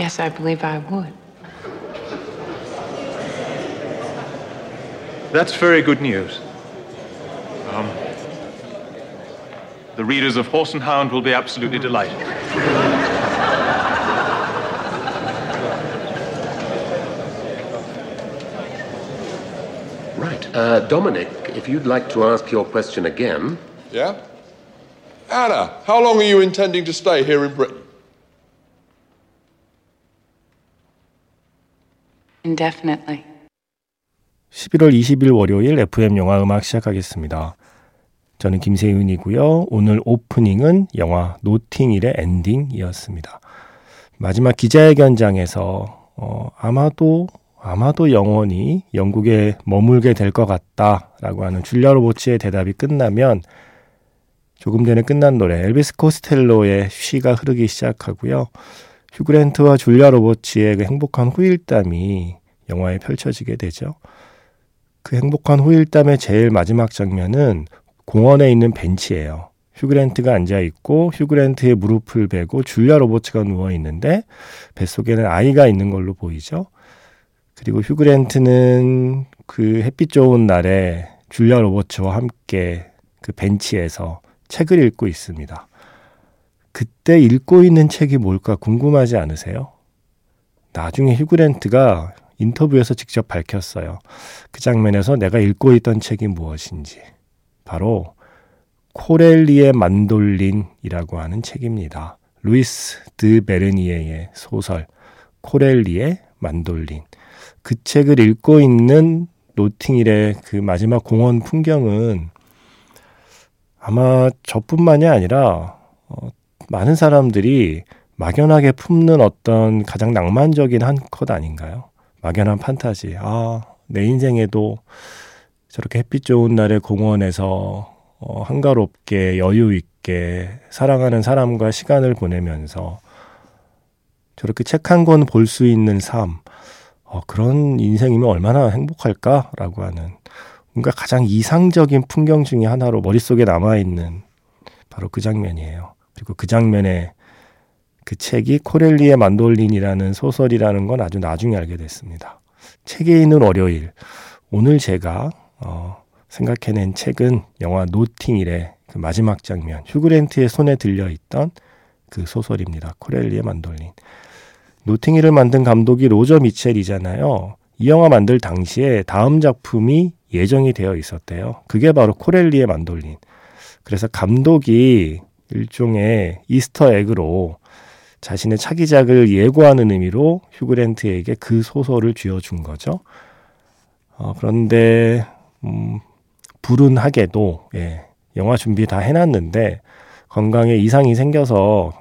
Yes, I believe I would. That's very good news. Um, the readers of Horse and Hound will be absolutely delighted. Right. Uh, Dominic, if you'd like to ask your question again. Yeah? Anna, how long are you intending to stay here in Britain? Indefinitely. 11월 20일 월요일 FM 영화 음악 시작하겠습니다. 저는 김세윤이고요. 오늘 오프닝은 영화 노팅힐의 엔딩이었습니다. 마지막 기자회견장에서 어, 아마도 아마도 영원히 영국에 머물게 될 것 같다라고 하는 줄리아 로버츠의 대답이 끝나면 조금 전에 끝난 노래 엘비스 코스텔로의 쉬가 흐르기 시작하고요. 휴그랜트와 줄리아 로버츠의 그 행복한 후일담이 영화에 펼쳐지게 되죠. 그 행복한 후일담의 제일 마지막 장면은 공원에 있는 벤치예요. 휴그랜트가 앉아 있고 휴그랜트의 무릎을 베고 줄리아 로버츠가 누워 있는데 뱃속에는 아이가 있는 걸로 보이죠. 그리고 휴그랜트는 그 햇빛 좋은 날에 줄리아 로버츠와 함께 그 벤치에서 책을 읽고 있습니다. 그때 읽고 있는 책이 뭘까 궁금하지 않으세요? 나중에 휴그랜트가 인터뷰에서 직접 밝혔어요. 그 장면에서 내가 읽고 있던 책이 무엇인지. 바로 코렐리의 만돌린이라고 하는 책입니다. 루이스 드 베르니에의 소설 코렐리의 만돌린. 그 책을 읽고 있는 노팅힐의 그 마지막 공원 풍경은 아마 저뿐만이 아니라 어, 많은 사람들이 막연하게 품는 어떤 가장 낭만적인 한 컷 아닌가요? 막연한 판타지. 아, 내 인생에도 저렇게 햇빛 좋은 날에 공원에서 어, 한가롭게 여유 있게 사랑하는 사람과 시간을 보내면서 저렇게 책 한 권 볼 수 있는 삶. 어, 그런 인생이면 얼마나 행복할까라고 하는 뭔가 가장 이상적인 풍경 중의 하나로 머릿속에 남아있는 바로 그 장면이에요. 그리고 그 장면에 그 책이 코렐리의 만돌린이라는 소설이라는 건 아주 나중에 알게 됐습니다. 책에 있는 월요일. 오늘 제가 어, 생각해낸 책은 영화 노팅힐의 그 마지막 장면, 휴그랜트의 손에 들려있던 그 소설입니다. 코렐리의 만돌린. 노팅힐을 만든 감독이 로저 미첼이잖아요. 이 영화 만들 당시에 다음 작품이 예정이 되어 있었대요. 그게 바로 코렐리의 만돌린. 그래서 감독이 일종의 이스터 에그로 자신의 차기작을 예고하는 의미로 휴그랜트에게 그 소설을 쥐어준 거죠. 어, 그런데 음, 불운하게도 예, 영화 준비 다 해놨는데 건강에 이상이 생겨서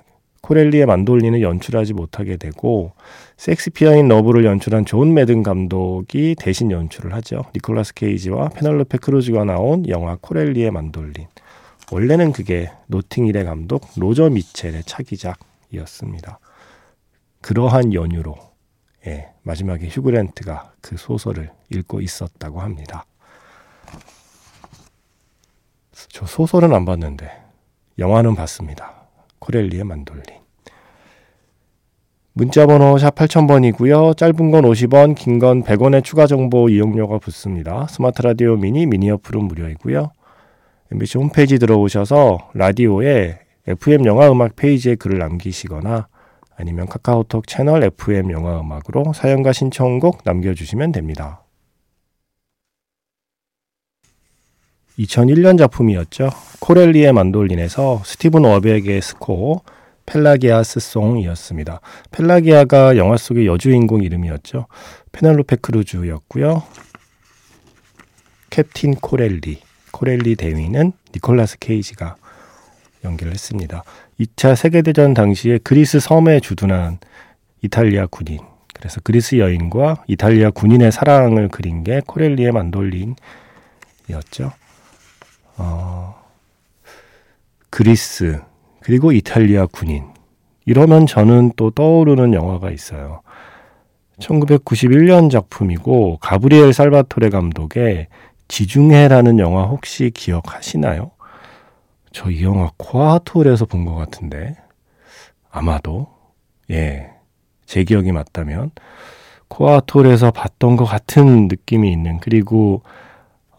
코렐리의 만돌린은 연출하지 못하게 되고 섹스피어인 러브를 연출한 존 매든 감독이 대신 연출을 하죠. 니콜라스 케이지와 페넬로페 크루즈가 나온 영화 코렐리의 만돌린. 원래는 그게 노팅힐의 감독 로저 미첼의 차기작 이었습니다. 그러한 연유로 예, 마지막에 휴그랜트가 그 소설을 읽고 있었다고 합니다. 저 소설은 안 봤는데 영화는 봤습니다. 코렐리의 만돌린. 문자번호 샵 8000번이고요. 짧은 건 50원, 긴 건 100원의 추가 정보 이용료가 붙습니다. 스마트 라디오 미니, 미니 어플은 무료이고요. MBC 홈페이지 들어오셔서 라디오에 FM 영화 음악 페이지에 글을 남기시거나 아니면 카카오톡 채널 FM 영화 음악으로 사연과 신청곡 남겨주시면 됩니다. 2001년 작품이었죠. 코렐리의 만돌린에서 스티븐 워백의 스코어 Pelagia's Song이었습니다. 펠라기아가 영화 속의 여주인공 이름이었죠. 페넬로페 크루즈였고요. 캡틴 코렐리, 코렐리 대위는 니콜라스 케이지가 연기를 했습니다. 2차 세계대전 당시에 그리스 섬에 주둔한 이탈리아 군인. 그래서 그리스 여인과 이탈리아 군인의 사랑을 그린 게 코렐리의 만돌린이었죠. 어, 그리스, 그리고 이탈리아 군인. 이러면 저는 또 떠오르는 영화가 있어요. 1991년 작품이고 가브리엘 살바토레 감독의 지중해라는 영화 혹시 기억하시나요? 저 이 영화 코아톨에서 본 것 같은데 아마도 예 제 기억이 맞다면 코아톨에서 봤던 것 같은 느낌이 있는 그리고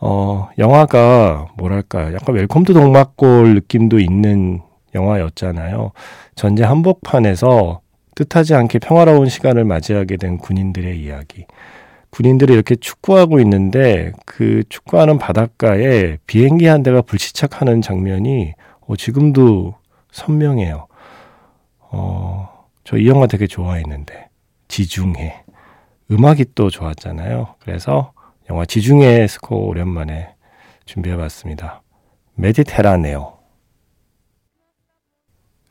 어 영화가 뭐랄까 약간 웰컴 투 동막골 느낌도 있는 영화였잖아요. 전쟁 한복판에서 뜻하지 않게 평화로운 시간을 맞이하게 된 군인들의 이야기. 군인들이 이렇게 축구하고 있는데 그 축구하는 바닷가에 비행기 한 대가 불시착하는 장면이 어, 지금도 선명해요. 어, 저 이 영화 되게 좋아했는데 지중해 음악이 또 좋았잖아요. 그래서 영화 지중해 스코어 오랜만에 준비해봤습니다. 메디테라네오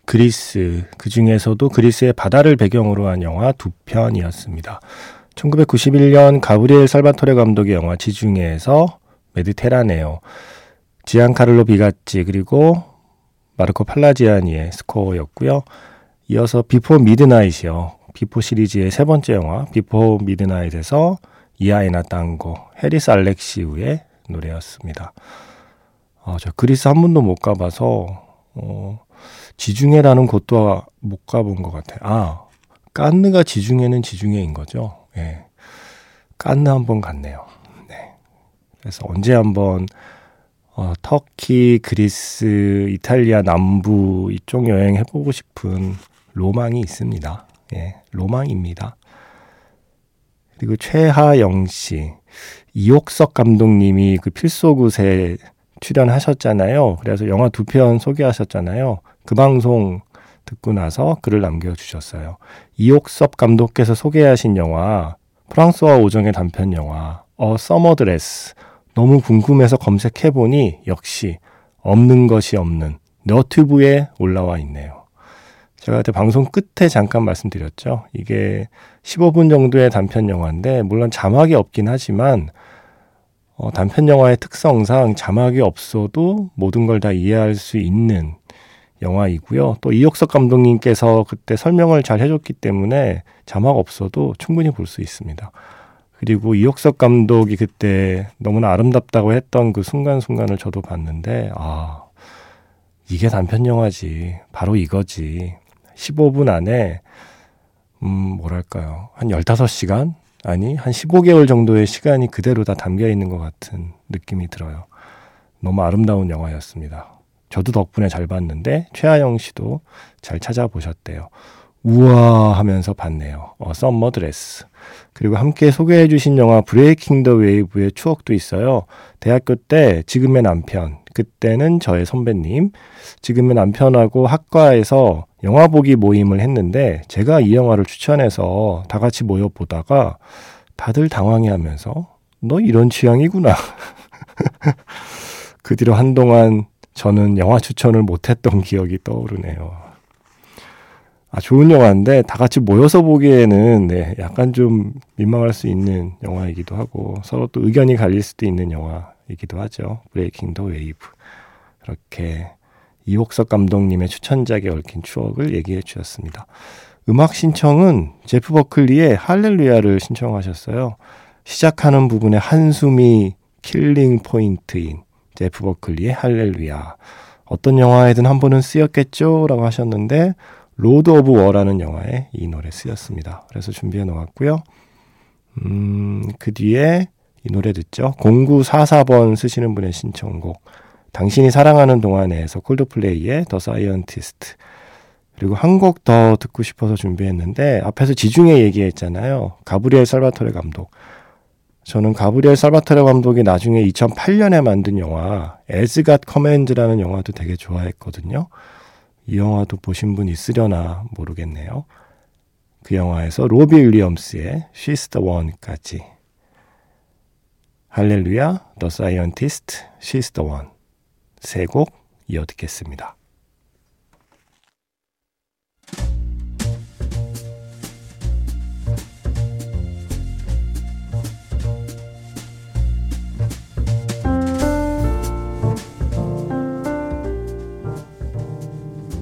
그리스 그 중에서도 그리스의 바다를 배경으로 한 영화 두 편이었습니다. 1991년 가브리엘 살바토레 감독의 영화 지중해에서 메디테라네오, 지안카를로 비가치 그리고 마르코 팔라지아니의 스코어였고요. 이어서 비포 미드나잇이요. 비포 시리즈의 세 번째 영화 비포 미드나잇에서 Για Ένα Τανγκό 해리스 알렉시우의 노래였습니다. 어, 저 그리스 한 번도 못 가봐서 어, 지중해라는 곳도 못 가본 것 같아요. 아 깐느가 지중해는 지중해인 거죠. 예. 깐느 한번 갔네요. 네. 그래서 언제 한번 어, 터키, 그리스, 이탈리아 남부 이쪽 여행 해보고 싶은 로망이 있습니다. 예, 로망입니다. 그리고 최하영 씨, 이옥섭 감독님이 그 필소굿에 출연하셨잖아요. 그래서 영화 두 편 소개하셨잖아요. 그 방송 듣고 나서 글을 남겨주셨어요. 이옥섭 감독께서 소개하신 영화, 프랑수아 오종의 단편 영화, 어 서머 드레스. 너무 궁금해서 검색해보니 역시 없는 것이 없는 너튜브에 올라와 있네요. 제가 그때 방송 끝에 잠깐 말씀드렸죠. 이게 15분 정도의 단편 영화인데, 물론 자막이 없긴 하지만, 어, 단편 영화의 특성상 자막이 없어도 모든 걸 다 이해할 수 있는 영화이고요. 또 이옥석 감독님께서 그때 설명을 잘 해줬기 때문에 자막 없어도 충분히 볼 수 있습니다. 그리고 이옥석 감독이 그때 너무나 아름답다고 했던 그 순간순간을 저도 봤는데, 아, 이게 단편 영화지. 바로 이거지. 15분 안에, 음, 뭐랄까요. 한 15시간? 아니, 한 15개월 정도의 시간이 그대로 다 담겨 있는 것 같은 느낌이 들어요. 너무 아름다운 영화였습니다. 저도 덕분에 잘 봤는데 최하영 씨도 잘 찾아보셨대요. 우와 하면서 봤네요. 어, 썸머 드레스. 그리고 함께 소개해 주신 영화 브레이킹 더 웨이브의 추억도 있어요. 대학교 때 지금의 남편, 그때는 저의 선배님, 지금의 남편하고 학과에서 영화 보기 모임을 했는데 제가 이 영화를 추천해서 다 같이 모여 보다가 다들 당황해 하면서 너 이런 취향이구나. 그 뒤로 한동안 저는 영화 추천을 못했던 기억이 떠오르네요. 아, 좋은 영화인데 다 같이 모여서 보기에는 네, 약간 좀 민망할 수 있는 영화이기도 하고 서로 또 의견이 갈릴 수도 있는 영화이기도 하죠. 브레이킹 더 웨이브. 그렇게 이옥섭 감독님의 추천작에 얽힌 추억을 얘기해 주셨습니다. 음악 신청은 제프 버클리의 할렐루야를 신청하셨어요. 시작하는 부분에 한숨이 killing point인 제프 버클리의 할렐루야. 어떤 영화에든 한 번은 쓰였겠죠? 라고 하셨는데, 로드 오브 워라는 영화에 이 노래 쓰였습니다. 그래서 준비해 놓았고요. 음, 그 뒤에 이 노래 듣죠. 0944번 쓰시는 분의 신청곡. 당신이 사랑하는 동안에서 콜드플레이의 The Scientist. 그리고 한 곡 더 듣고 싶어서 준비했는데 앞에서 지중해 얘기했잖아요. 가브리엘 살바토레 감독. 저는 가브리엘 살바토레 감독이 나중에 2008년에 만든 영화 As God Commands라는 영화도 되게 좋아했거든요. 이 영화도 보신 분 있으려나 모르겠네요. 그 영화에서 로비 윌리엄스의 She's the One까지 할렐루야, The Scientist, She's the One 세 곡 이어 듣겠습니다.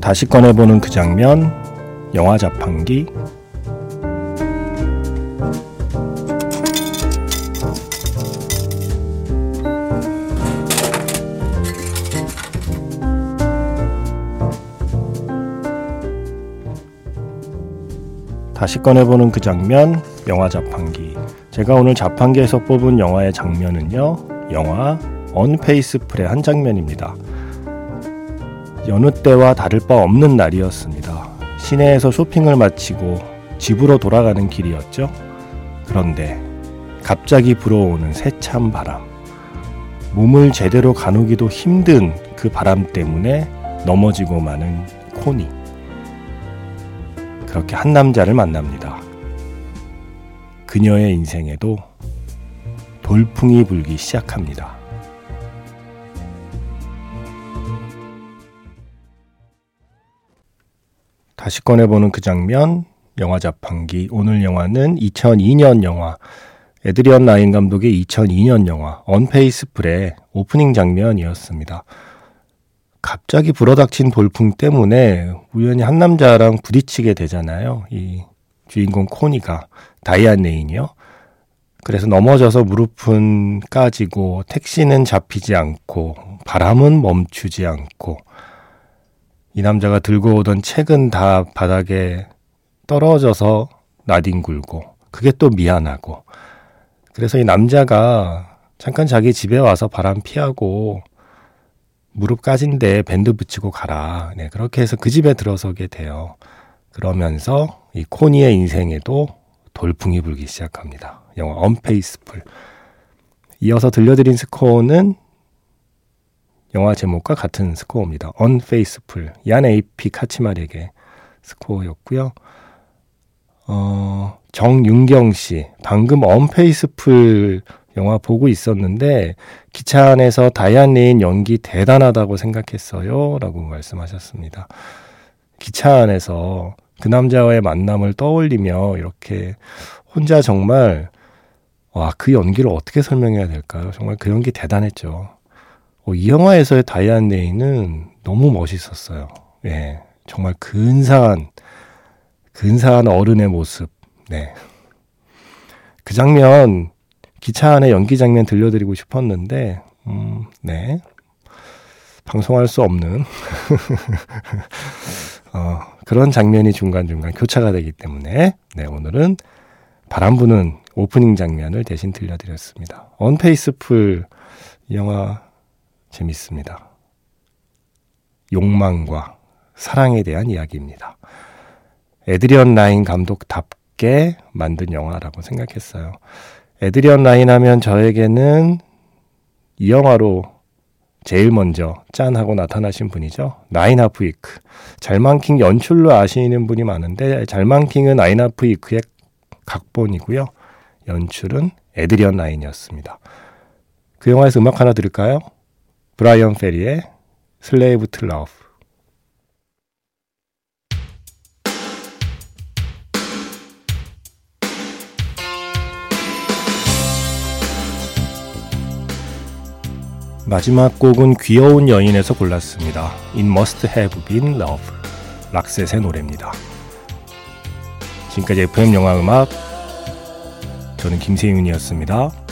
다시 꺼내보는 그 장면, 영화 자판기. 다시 꺼내보는 그 장면, 영화 자판기. 제가 오늘 자판기에서 뽑은 영화의 장면은요, 영화 언페이스풀의 한 장면입니다. 여느 때와 다를 바 없는 날이었습니다. 시내에서 쇼핑을 마치고 집으로 돌아가는 길이었죠. 그런데 갑자기 불어오는 세찬 바람. 몸을 제대로 가누기도 힘든 그 바람 때문에 넘어지고 마는 코니. 그렇게 한 남자를 만납니다. 그녀의 인생에도 돌풍이 불기 시작합니다. 다시 꺼내보는 그 장면, 영화 자판기. 오늘 영화는 2002년 영화, 에드리언 라인 감독의 2002년 영화, 언페이스풀의 오프닝 장면이었습니다. 갑자기 불어닥친 돌풍 때문에 우연히 한 남자랑 부딪히게 되잖아요. 이 주인공 코니가 다이안 레인이요. 그래서 넘어져서 무릎은 까지고 택시는 잡히지 않고 바람은 멈추지 않고 이 남자가 들고 오던 책은 다 바닥에 떨어져서 나뒹굴고 그게 또 미안하고 그래서 이 남자가 잠깐 자기 집에 와서 바람 피하고 무릎 까진데 밴드 붙이고 가라. 네, 그렇게 해서 그 집에 들어서게 돼요. 그러면서 이 코니의 인생에도 돌풍이 불기 시작합니다. 영화 Unfaithful. 이어서 들려드린 스코어는 영화 제목과 같은 스코어입니다. Unfaithful. 얀 에이피 카치마렉의 스코어였고요. 어, 정윤경 씨. 방금 Unfaithful 영화 보고 있었는데 기차 안에서 다이안 레인 연기 대단하다고 생각했어요. 라고 말씀하셨습니다. 기차 안에서 그 남자와의 만남을 떠올리며 이렇게 혼자 정말 와, 그 연기를 어떻게 설명해야 될까요? 정말 그 연기 대단했죠. 어, 이 영화에서의 다이안 레이는 너무 멋있었어요. 예. 정말 근사한, 근사한 어른의 모습. 네. 그 장면, 기차 안에 연기 장면 들려드리고 싶었는데, 음, 네. 방송할 수 없는, 어, 그런 장면이 중간중간 교차가 되기 때문에, 네, 오늘은 바람 부는 오프닝 장면을 대신 들려드렸습니다. 언페이스풀 영화 재밌습니다. 욕망과 사랑에 대한 이야기입니다. 에드리언 라인 감독답게 만든 영화라고 생각했어요. 에드리언 라인 하면 저에게는 이 영화로 제일 먼저 짠 하고 나타나신 분이죠. Nine Half Weeks. 잘만킹 연출로 아시는 분이 많은데 잘만킹은 Nine Half Weeks의 각본이고요. 연출은 에이드리언 라인이었습니다. 그 영화에서 음악 하나 들을까요? 브라이언 페리의 Slave to Love 마지막 곡은 귀여운 여인에서 골랐습니다. It Must Have Been Love 락셋의 노래입니다. 지금까지 FM 영화 음악 저는 김세윤이었습니다.